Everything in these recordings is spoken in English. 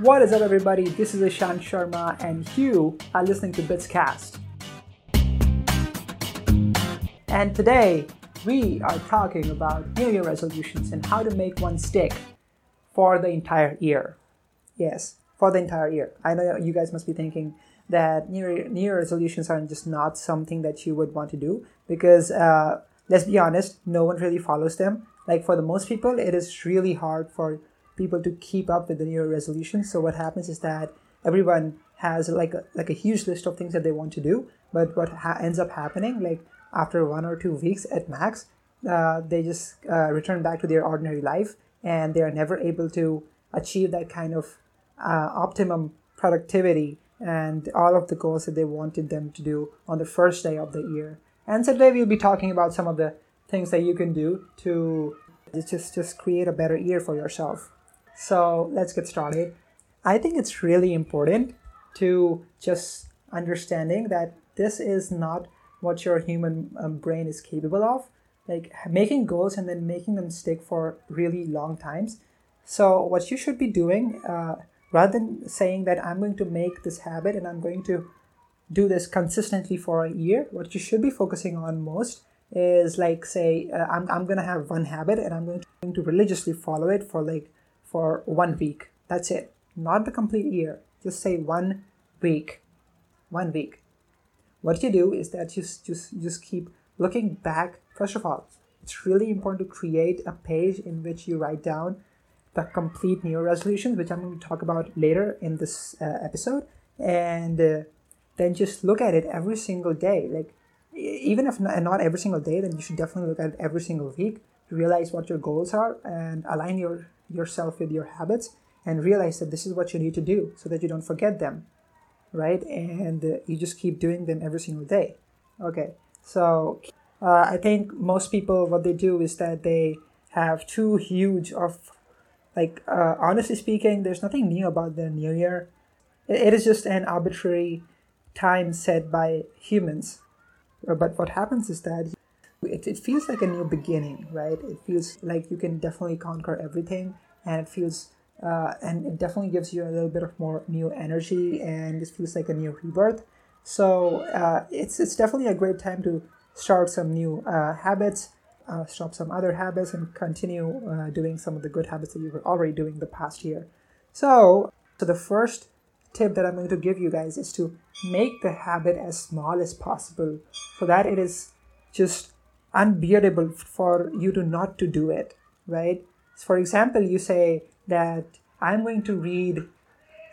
What is up, everybody? This is Ishan Sharma, and you are listening to Bitscast. And today, we are talking about New Year resolutions and how to make one stick for the entire year. Yes, for the entire year. I know you guys must be thinking that New Year, New Year resolutions are just not something that you would want to do because, uh, let's be honest, no one really follows them. Like for the most people, it is really hard for people to keep up with the New Year resolutions. So what happens is that everyone has like a, like a huge list of things that they want to do, but what ha- ends up happening, like after one or two weeks at max, uh, they just uh, return back to their ordinary life, and they are never able to achieve that kind of uh, optimum productivity and all of the goals that they wanted them to do on the first day of the year. And so today we'll be talking about some of the things that you can do to just just create a better year for yourself. So let's get started. I think it's really important to just understanding that this is not what your human um, brain is capable of. Like making goals and then making them stick for really long times. So what you should be doing, uh, rather than saying that I'm going to make this habit and I'm going to do this consistently for a year, what you should be focusing on most is like say uh, I'm, I'm gonna have one habit and I'm going to religiously follow it for like for one week. That's it. Not the complete year. Just say one week. One week. What you do is that you just just keep looking back. First of all, it's really important to create a page in which you write down the complete New resolutions, which I'm going to talk about later in this uh, episode, and uh, then just look at it every single day. Like even if not, not every single day, then you should definitely look at it every single week realize what your goals are and align your yourself with your habits and realize that this is what you need to do so that you don't forget them right? And uh, you just keep doing them every single day. Okay so uh, i think most people what they do is that they have too huge of like uh, honestly speaking there's nothing new about the new year. It, it is just an arbitrary time set by humans. But what happens is that it, it feels like a new beginning right? It feels like you can definitely conquer everything and it feels uh, and it definitely gives you a little bit of more new energy and it feels like a new rebirth. So uh, it's it's definitely a great time to start some new uh, habits uh, stop some other habits and continue uh, doing some of the good habits that you were already doing the past year. So so the first tip that i'm going to give you guys is to make the habit as small as possible so that it is just unbearable for you to not to do it right? For example you say that i'm going to read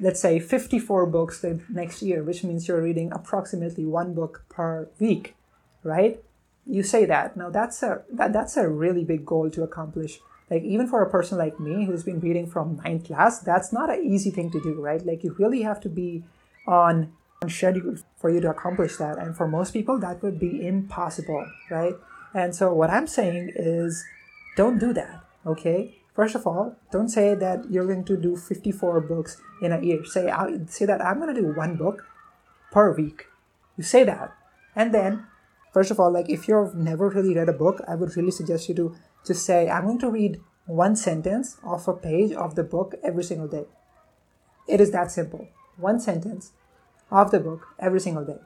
let's say 54 books the next year which means you're reading approximately one book per week right? You say that. Now that's a that, that's a really big goal to accomplish. Like even for a person like me who's been reading from ninth class that's not an easy thing to do right? Like you really have to be on schedule for you to accomplish that. And for most people that would be impossible right and so what I'm saying is don't do that, okay? First of all, don't say that you're going to do 54 books in a year. Say I say that I'm going to do one book per week. You say that. And then first of all, like if you've never really read a book, I would really suggest you to just say I'm going to read one sentence of a page of the book every single day. It is that simple. One sentence of the book every single day.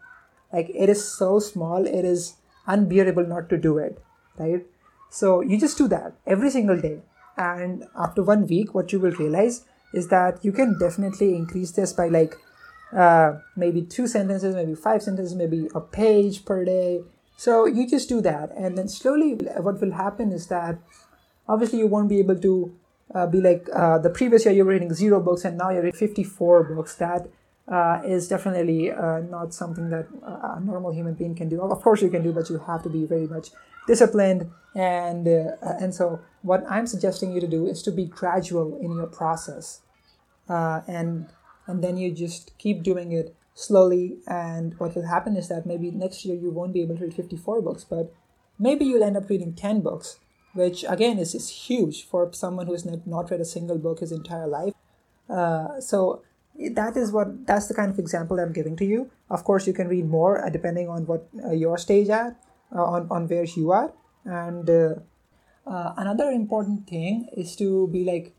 Like it is so small, it is unbearable not to do it, right? So you just do that every single day. And after one week, what you will realize is that you can definitely increase this by like uh, maybe two sentences, maybe five sentences, maybe a page per day. So you just do that. And then slowly, what will happen is that obviously you won't be able to uh, be like uh, the previous year you were reading zero books and now you're reading 54 books. That uh, is definitely uh, not something that a normal human being can do. Of course, you can do, but you have to be very much disciplined. And uh, and so, what I'm suggesting you to do is to be gradual in your process, uh, and and then you just keep doing it slowly. And what will happen is that maybe next year you won't be able to read 54 books, but maybe you'll end up reading 10 books, which again is, is huge for someone who has not read a single book his entire life. Uh, so that is what that's the kind of example i'm giving to you. Of course you can read more uh, depending on what uh, your stage at uh, on, on where you are. And uh, uh, another important thing is to be like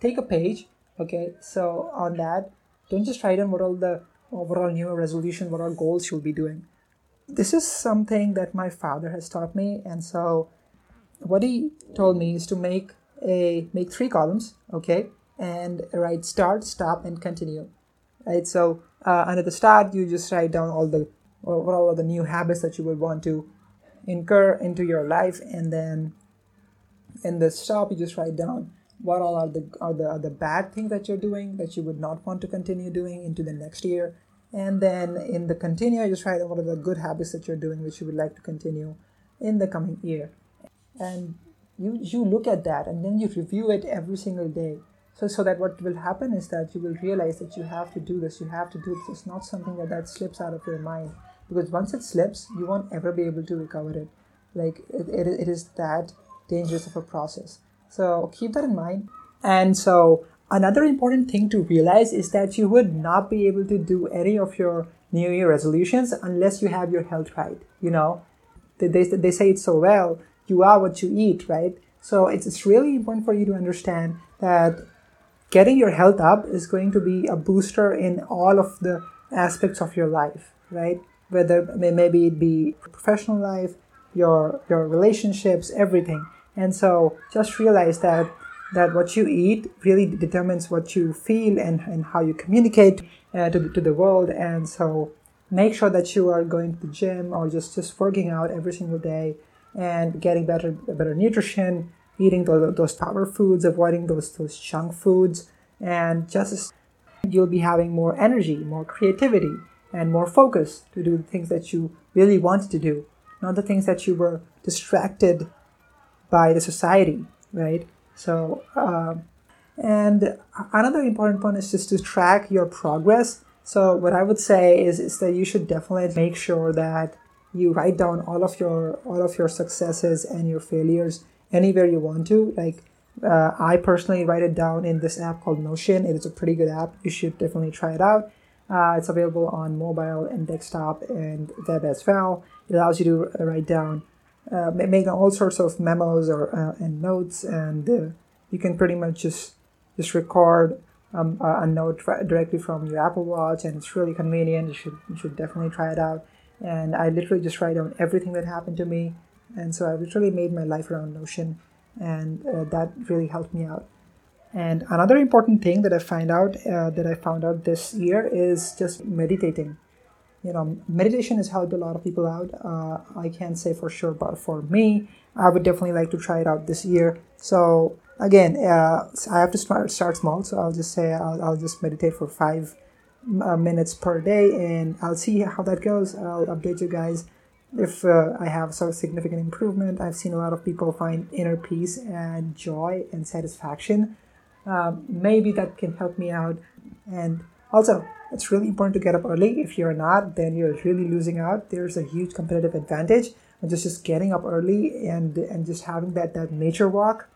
take a page Okay, so on that, don't just write down what all the overall new resolution, what all goals you'll be doing. This is something that my father has taught me, and so what he told me is to make a make three columns, okay, and write start, stop, and continue. Right. So uh, under the start, you just write down all the what all the new habits that you would want to incur into your life, and then in the stop, you just write down what all are the are the are the bad things that you're doing that you would not want to continue doing into the next year and then in the continue you just write down what are the good habits that you're doing which you would like to continue in the coming year and you you look at that and then you review it every single day so so that what will happen is that you will realize that you have to do this you have to do this it's not something that that slips out of your mind because once it slips you won't ever be able to recover it like it, it, it is that dangerous of a process so keep that in mind. And so another important thing to realize is that you would not be able to do any of your New Year resolutions unless you have your health right. You know, they, they, they say it so well you are what you eat, right? So it's, it's really important for you to understand that getting your health up is going to be a booster in all of the aspects of your life, right? Whether maybe it be professional life, your your relationships, everything. And so just realize that that what you eat really determines what you feel and, and how you communicate uh, to, to the world. And so make sure that you are going to the gym or just, just working out every single day and getting better better nutrition, eating those, those power foods, avoiding those, those junk foods, and just you'll be having more energy, more creativity, and more focus to do the things that you really wanted to do, not the things that you were distracted by the society, right? So, um, and another important point is just to track your progress. So, what I would say is, is that you should definitely make sure that you write down all of your all of your successes and your failures anywhere you want to. Like, uh, I personally write it down in this app called Notion. It is a pretty good app. You should definitely try it out. Uh, it's available on mobile and desktop and web as well. It allows you to write down uh, make all sorts of memos or uh, and notes, and uh, you can pretty much just just record um, a note directly from your Apple Watch, and it's really convenient. You should you should definitely try it out. And I literally just write down everything that happened to me, and so I literally made my life around Notion, and uh, that really helped me out. And another important thing that I find out uh, that I found out this year is just meditating you know, meditation has helped a lot of people out. Uh, I can't say for sure, but for me, I would definitely like to try it out this year. So again, uh, I have to start start small. So I'll just say I'll, I'll just meditate for five uh, minutes per day, and I'll see how that goes. I'll update you guys if uh, I have some significant improvement. I've seen a lot of people find inner peace and joy and satisfaction. Um, maybe that can help me out, and also it's really important to get up early. If you're not, then you're really losing out. There's a huge competitive advantage and just just getting up early and and just having that that nature walk.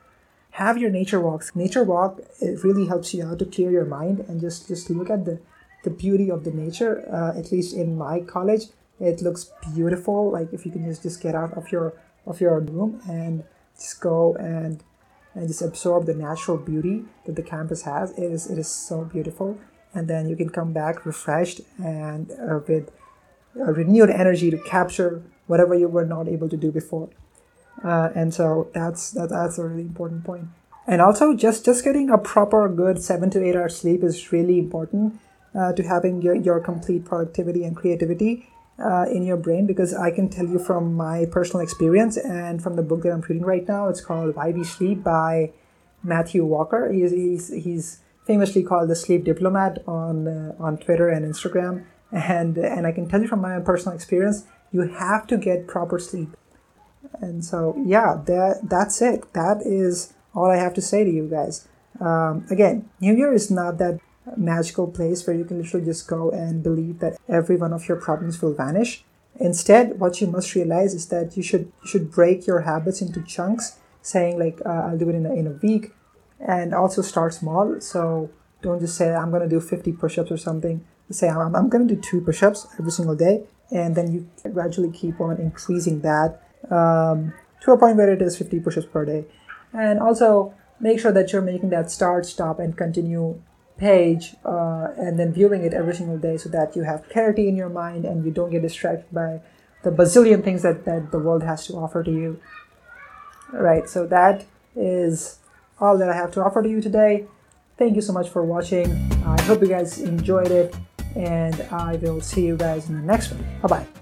Have your nature walks. Nature walk it really helps you out to clear your mind and just just look at the the beauty of the nature. Uh, at least in my college, it looks beautiful. Like if you can just just get out of your of your room and just go and and just absorb the natural beauty that the campus has. It is it is so beautiful and then you can come back refreshed and uh, with renewed energy to capture whatever you were not able to do before. Uh, and so that's that, that's a really important point. And also, just just getting a proper good seven to eight hours sleep is really important uh, to having your, your complete productivity and creativity uh, in your brain because I can tell you from my personal experience and from the book that I'm reading right now, it's called Why We Sleep by Matthew Walker. He's he's he's famously called the sleep diplomat on uh, on Twitter and Instagram. And and I can tell you from my own personal experience, you have to get proper sleep. And so yeah, that that's it. That is all I have to say to you guys. Um, again, New Year is not that magical place where you can literally just go and believe that every one of your problems will vanish. Instead, what you must realize is that you should you should break your habits into chunks, saying like uh, I'll do it in a, in a week, and also start small. So don't just say I'm to do 50 push-ups or something. Say I'm, I'm to do two push-ups every single day, and then you gradually keep on increasing that um, to a point where it is 50 push-ups per day. And also make sure that you're making that start, stop, and continue page uh, and then viewing it every single day so that you have clarity in your mind and you don't get distracted by the bazillion things that, that the world has to offer to you. Right, so that is all that I have to offer to you today. Thank you so much for watching. I hope you guys enjoyed it, and I will see you guys in the next one. Bye bye.